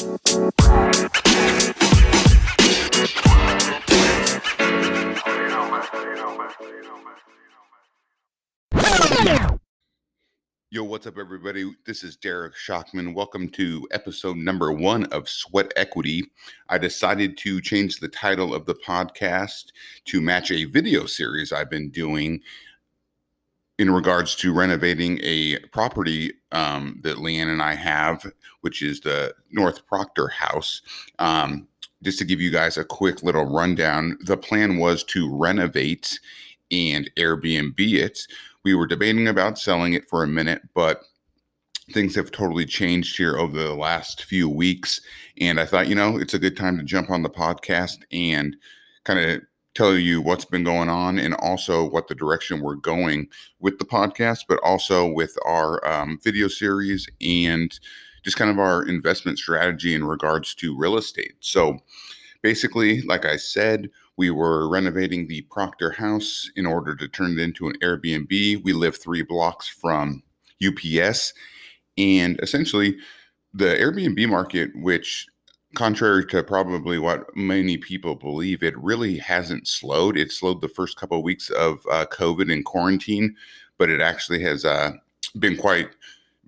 Yo, what's up, everybody? This is Derek Shockman. Welcome to episode number one of Sweat Equity. I decided to change the title of the podcast to match a video series I've been doing in regards to renovating a property um, that Leanne and I have, which is the North Proctor House. Um, just to give you guys a quick little rundown, the plan was to renovate and Airbnb it we were debating about selling it for a minute, but things have totally changed here over the last few weeks. And I thought, you know, it's a good time to jump on the podcast and kind of tell you what's been going on and also what the direction we're going with the podcast, but also with our um, video series and just kind of our investment strategy in regards to real estate. So, basically, like I said, we were renovating the Proctor house in order to turn it into an Airbnb. We live three blocks from UPS. And essentially, the Airbnb market, which contrary to probably what many people believe, it really hasn't slowed. It slowed the first couple of weeks of uh, COVID and quarantine, but it actually has uh, been quite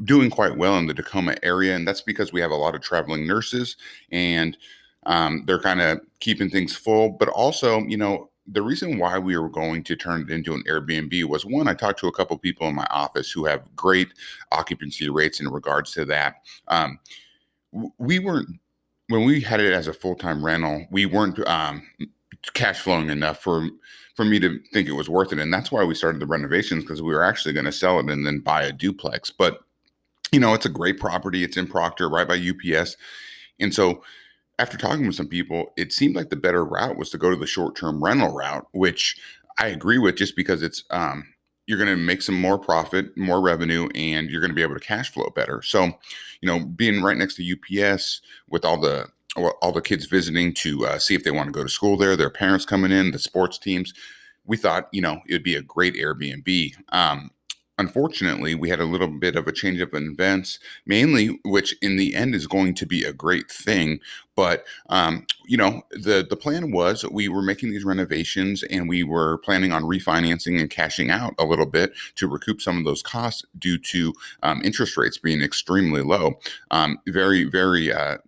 doing quite well in the Tacoma area, and that's because we have a lot of traveling nurses and um, they're kind of keeping things full, but also, you know, the reason why we were going to turn it into an Airbnb was one, I talked to a couple people in my office who have great occupancy rates in regards to that. Um, we weren't, when we had it as a full time rental, we weren't um, cash flowing enough for for me to think it was worth it. And that's why we started the renovations because we were actually going to sell it and then buy a duplex. But, you know, it's a great property. It's in Proctor, right by UPS. And so, after talking with some people, it seemed like the better route was to go to the short term rental route, which I agree with just because it's um, you're going to make some more profit, more revenue, and you're going to be able to cash flow better. So, you know, being right next to UPS with all the all the kids visiting to uh, see if they want to go to school there, their parents coming in, the sports teams, we thought you know it would be a great Airbnb. Um, unfortunately, we had a little bit of a change of events, mainly, which in the end is going to be a great thing. But um, you know, the the plan was we were making these renovations and we were planning on refinancing and cashing out a little bit to recoup some of those costs due to um, interest rates being extremely low. Um, very, very. Uh,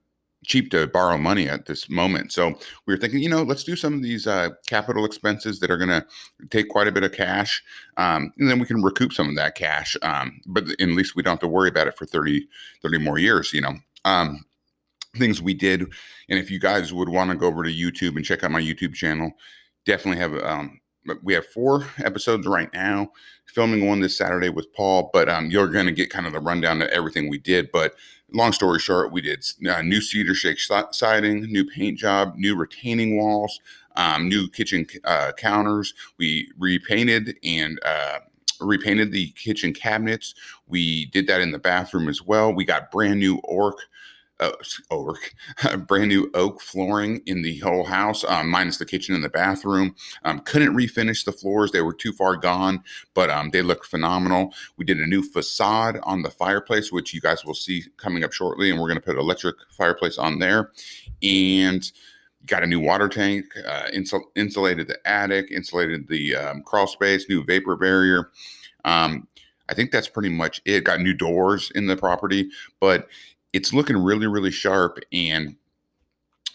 cheap to borrow money at this moment. So we were thinking, you know, let's do some of these uh, capital expenses that are going to take quite a bit of cash, um, and then we can recoup some of that cash. Um, but at least we don't have to worry about it for 30, 30 more years, you know. Um, things we did, and if you guys would want to go over to YouTube and check out my YouTube channel, definitely have um, we have four episodes right now filming one this saturday with paul but um, you're going to get kind of the rundown of everything we did but long story short, we did uh, new cedar shake siding, new paint job, new retaining walls, um, new kitchen uh, counters. We repainted and uh, repainted the kitchen cabinets. We did that in the bathroom as well. We got brand new orc uh, oak, brand new oak flooring in the whole house, um, minus the kitchen and the bathroom. Um, couldn't refinish the floors; they were too far gone, but um, they look phenomenal. We did a new facade on the fireplace, which you guys will see coming up shortly, and we're going to put electric fireplace on there, and got a new water tank, uh, insul- insulated the attic, insulated the um, crawl space, new vapor barrier. Um, I think that's pretty much it. Got new doors in the property, but it's looking really, really sharp. And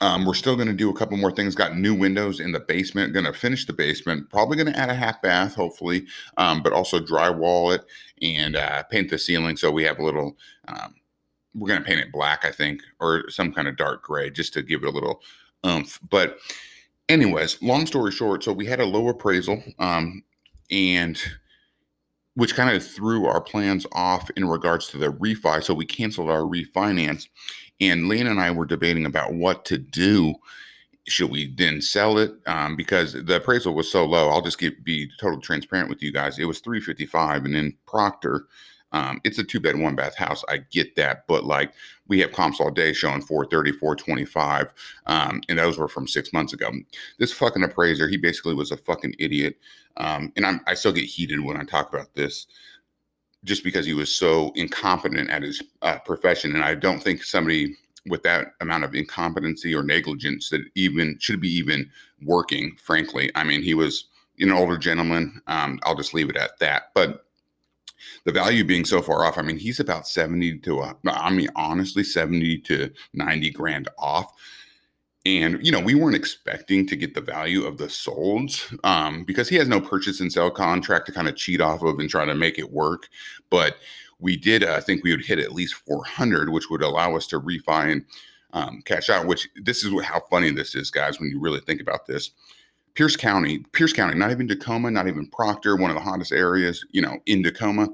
um, we're still going to do a couple more things. Got new windows in the basement. Going to finish the basement. Probably going to add a half bath, hopefully, um, but also drywall it and uh, paint the ceiling so we have a little. Um, we're going to paint it black, I think, or some kind of dark gray, just to give it a little oomph. But, anyways, long story short, so we had a low appraisal, um, and which kind of threw our plans off in regards to the refi. So we canceled our refinance. And Leanne and I were debating about what to do. Should we then sell it? Um, because the appraisal was so low. I'll just get, be totally transparent with you guys. It was 355 and then Proctor, um, it's a two bed, one bath house. I get that, but like we have comps all day showing 430, 425, um, and those were from six months ago. This fucking appraiser, he basically was a fucking idiot. Um, and I'm, I still get heated when I talk about this just because he was so incompetent at his uh, profession. And I don't think somebody with that amount of incompetency or negligence that even should be even working. Frankly, I mean, he was an older gentleman. Um, I'll just leave it at that. But the value being so far off, I mean, he's about 70 to, uh, I mean, honestly, 70 to 90 grand off. And, you know, we weren't expecting to get the value of the solds um, because he has no purchase and sell contract to kind of cheat off of and try to make it work. But we did uh, think we would hit at least 400, which would allow us to refi and um, cash out, which this is how funny this is, guys, when you really think about this. Pierce County, Pierce County, not even Tacoma, not even Proctor, one of the hottest areas, you know, in Tacoma,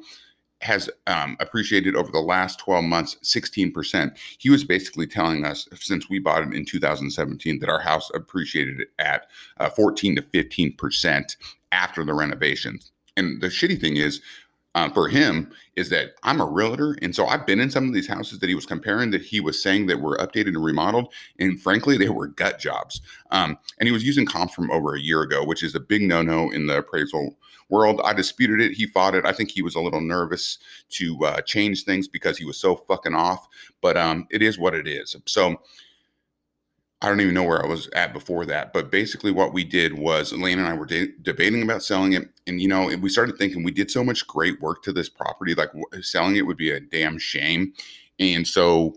has um, appreciated over the last 12 months 16%. He was basically telling us since we bought it in 2017 that our house appreciated at uh, 14 to 15% after the renovations. And the shitty thing is, uh, for him is that I'm a realtor. And so I've been in some of these houses that he was comparing that he was saying that were updated and remodeled. And frankly, they were gut jobs. Um, and he was using comps from over a year ago, which is a big no no in the appraisal world. I disputed it. He fought it. I think he was a little nervous to uh, change things because he was so fucking off. But um, it is what it is. So I don't even know where I was at before that, but basically what we did was Leanne and I were de- debating about selling it, and you know, we started thinking we did so much great work to this property, like selling it would be a damn shame, and so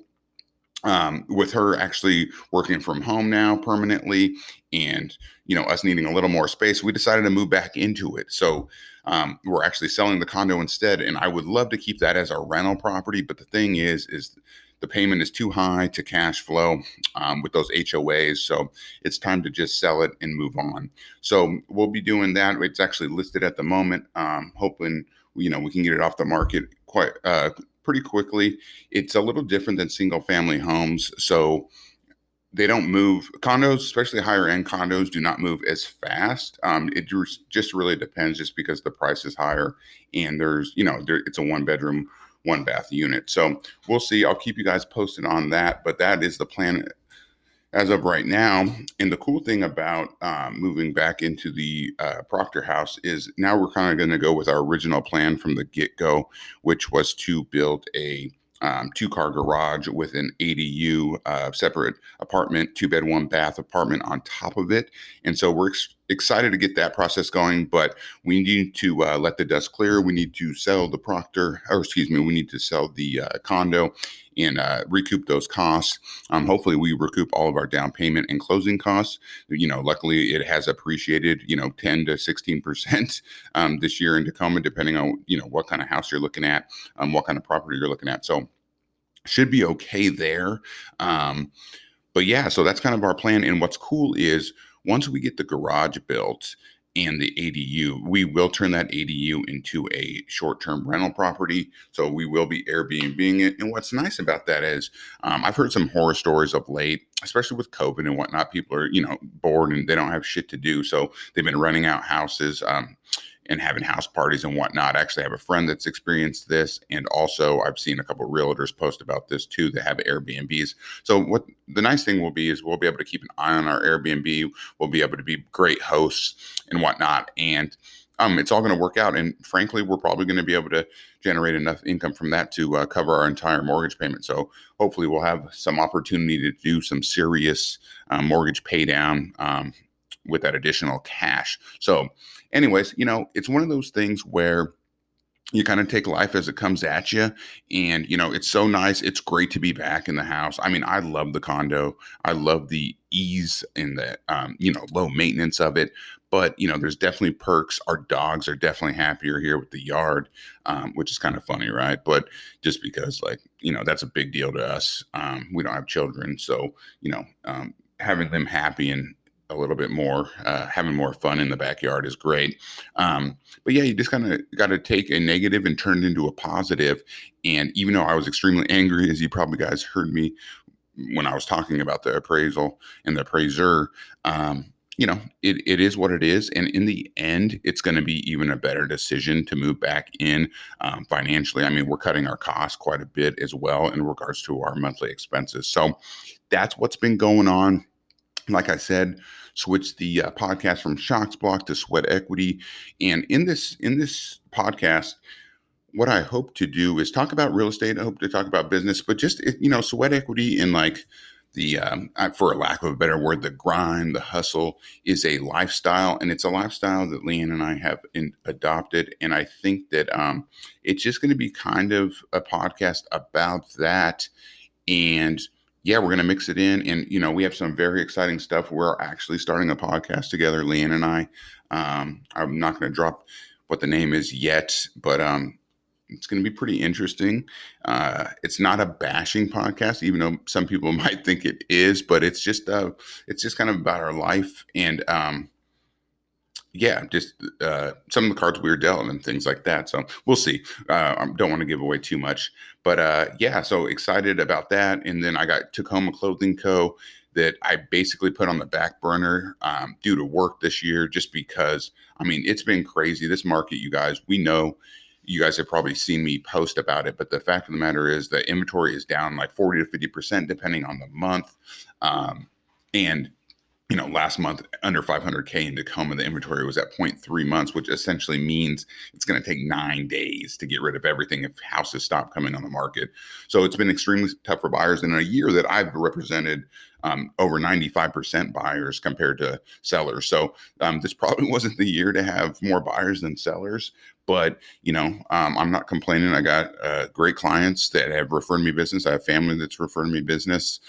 um, with her actually working from home now permanently, and you know, us needing a little more space, we decided to move back into it. So um, we're actually selling the condo instead, and I would love to keep that as our rental property, but the thing is, is the payment is too high to cash flow um, with those HOAs. So it's time to just sell it and move on. So we'll be doing that. It's actually listed at the moment. Um, hoping you know we can get it off the market quite uh, pretty quickly. It's a little different than single family homes. So they don't move condos especially higher end condos do not move as fast um, it just really depends just because the price is higher and there's you know there, it's a one bedroom one bath unit. So we'll see. I'll keep you guys posted on that. But that is the plan as of right now. And the cool thing about um, moving back into the uh, Proctor house is now we're kind of going to go with our original plan from the get go, which was to build a um, two car garage with an ADU, uh, separate apartment, two bed, one bath apartment on top of it. And so we're ex- excited to get that process going, but we need to uh, let the dust clear. We need to sell the Proctor, or excuse me, we need to sell the uh, condo and uh, recoup those costs. Um, hopefully, we recoup all of our down payment and closing costs. You know, luckily, it has appreciated, you know, 10 to 16 percent um, this year in Tacoma, depending on you know what kind of house you're looking at, um, what kind of property you're looking at. So, should be okay there. Um, but yeah, so that's kind of our plan. And what's cool is once we get the garage built and the ADU, we will turn that ADU into a short term rental property. So we will be Airbnbing it. And what's nice about that is um, I've heard some horror stories of late, especially with COVID and whatnot. People are, you know, bored and they don't have shit to do. So they've been renting out houses. Um, and having house parties and whatnot. I actually have a friend that's experienced this, and also I've seen a couple realtors post about this too that have Airbnbs. So what the nice thing will be is we'll be able to keep an eye on our Airbnb. We'll be able to be great hosts and whatnot, and um, it's all going to work out. And frankly, we're probably going to be able to generate enough income from that to uh, cover our entire mortgage payment. So hopefully, we'll have some opportunity to do some serious uh, mortgage pay down um, with that additional cash. So anyways, you know, it's one of those things where you kind of take life as it comes at you and you know it's so nice it's great to be back in the house. I mean i love the condo i love the ease and the um, you know low maintenance of it but you know there's definitely perks. Our dogs are definitely happier here with the yard um, which is kind of funny right? But just because like you know that's a big deal to us. Um, we don't have children so you know um, having them happy and a little bit more. Uh, having more fun in the backyard is great. Um, but yeah, you just kind of got to take a negative and turn it into a positive. And even though I was extremely angry, as you probably guys heard me when I was talking about the appraisal and the appraiser, um, you know, it, it is what it is. And in the end, it's going to be even a better decision to move back in um, financially. I mean, we're cutting our costs quite a bit as well in regards to our monthly expenses. So that's what's been going on like I said, switch the uh, podcast from Shocks Block to Sweat Equity, and in this in this podcast, what I hope to do is talk about real estate. I hope to talk about business, but just you know, sweat equity in like the um, for a lack of a better word, the grind, the hustle is a lifestyle, and it's a lifestyle that Leanne and I have in, adopted. And I think that um, it's just going to be kind of a podcast about that. And yeah, we're going to mix it in, and you know, we have some very exciting stuff. We're actually starting a podcast together, Leanne and I. Um, I'm not going to drop what the name is yet, but um, it's going to be pretty interesting. Uh, it's not a bashing podcast, even though some people might think it is, but it's just uh, it's just kind of about our life and um, yeah, just uh, some of the cards we were dealt and things like that. So we'll see. Uh, I don't want to give away too much, but uh, yeah, so excited about that. And then I got Tacoma Clothing Co. that I basically put on the back burner um, due to work this year, just because I mean it's been crazy. This market, you guys, we know you guys have probably seen me post about it, but the fact of the matter is the inventory is down like 40 to 50% depending on the month. Um, and you know, last month under 500K in Tacoma, the inventory was at 0.3 months, which essentially means it's going to take nine days to get rid of everything if houses stop coming on the market. So it's been extremely tough for buyers. In a year that I've represented um, over 95% buyers compared to sellers. So um, this probably wasn't the year to have more buyers than sellers. But you know, um, I'm not complaining. I got uh, great clients that have referred me business. I have family that's referred me business.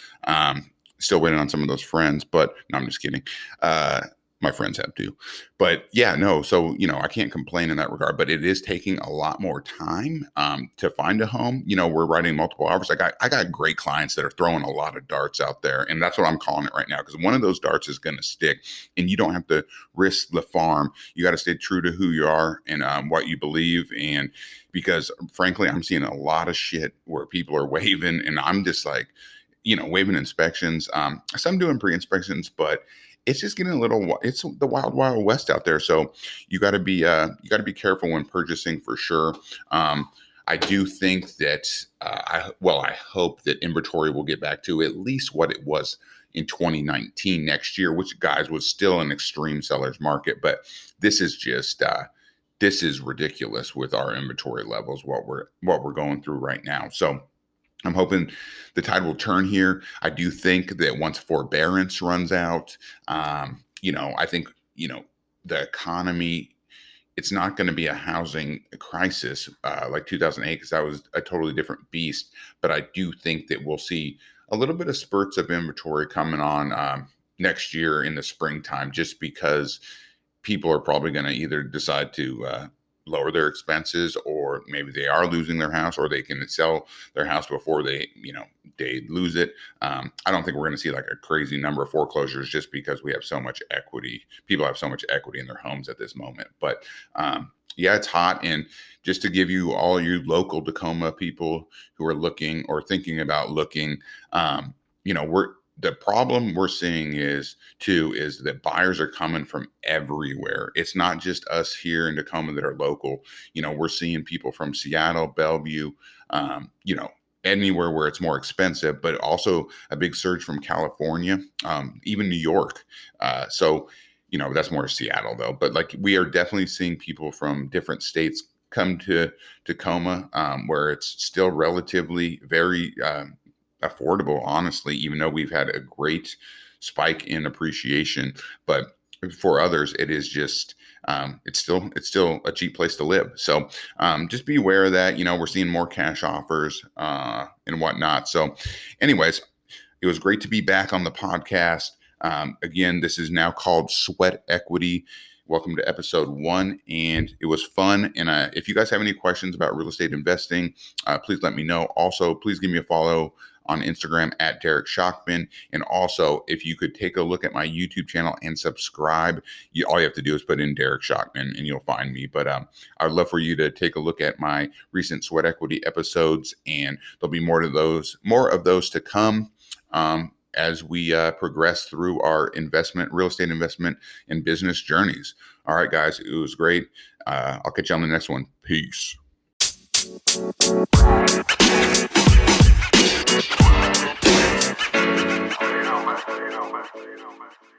Still waiting on some of those friends, but no, I'm just kidding. Uh, my friends have too. But yeah, no. So you know, I can't complain in that regard. But it is taking a lot more time um, to find a home. You know, we're writing multiple offers. I got I got great clients that are throwing a lot of darts out there, and that's what I'm calling it right now because one of those darts is going to stick, and you don't have to risk the farm. You got to stay true to who you are and um, what you believe, and because frankly, I'm seeing a lot of shit where people are waving, and I'm just like you know, waiving inspections. Um, some doing pre-inspections, but it's just getting a little. It's the wild, wild west out there. So you got to be uh, you got to be careful when purchasing for sure. Um, I do think that uh, I well, I hope that inventory will get back to at least what it was in 2019 next year, which guys was still an extreme sellers market. But this is just uh, this is ridiculous with our inventory levels. What we're what we're going through right now. So I'm hoping the tide will turn here. I do think that once forbearance runs out, um, you know, I think, you know, the economy, it's not going to be a housing crisis uh, like 2008 because that was a totally different beast. But I do think that we'll see a little bit of spurts of inventory coming on um, next year in the springtime just because people are probably going to either decide to uh, lower their expenses or maybe they are losing their house or they can sell their house before they you know they lose it. Um, i don't think we're going to see like a crazy number of foreclosures just because we have so much equity people have so much equity in their homes at this moment. But um, yeah it's hot and just to give you all you local tacoma people who are looking or thinking about looking um, you know we're the problem we're seeing is too is that buyers are coming from everywhere. It's not just us here in Tacoma that are local. You know, we're seeing people from Seattle, Bellevue, um, you know, anywhere where it's more expensive, but also a big surge from California, um, even New York. Uh, so, you know, that's more Seattle though. But like we are definitely seeing people from different states come to Tacoma, um, where it's still relatively very um, affordable, honestly, even though we've had a great spike in appreciation. But for others, it is just um, it's still it's still a cheap place to live. So um, just be aware of that. You know, we're seeing more cash offers uh, and whatnot. So, anyways, it was great to be back on the podcast. Um, again, this is now called Sweat Equity. Welcome to episode one, and it was fun. And uh, if you guys have any questions about real estate investing, uh, please let me know. Also, please give me a follow on Instagram at Derek Shockman. And also, if you could take a look at my YouTube channel and subscribe, you, all you have to do is put in Derek Shockman and you'll find me. But um, I'd love for you to take a look at my recent sweat equity episodes, and there'll be more to those, more of those to come. Um, as we uh, progress through our investment, real estate investment, and business journeys. All right, guys, it was great. Uh, I'll catch you on the next one. Peace. You know, man.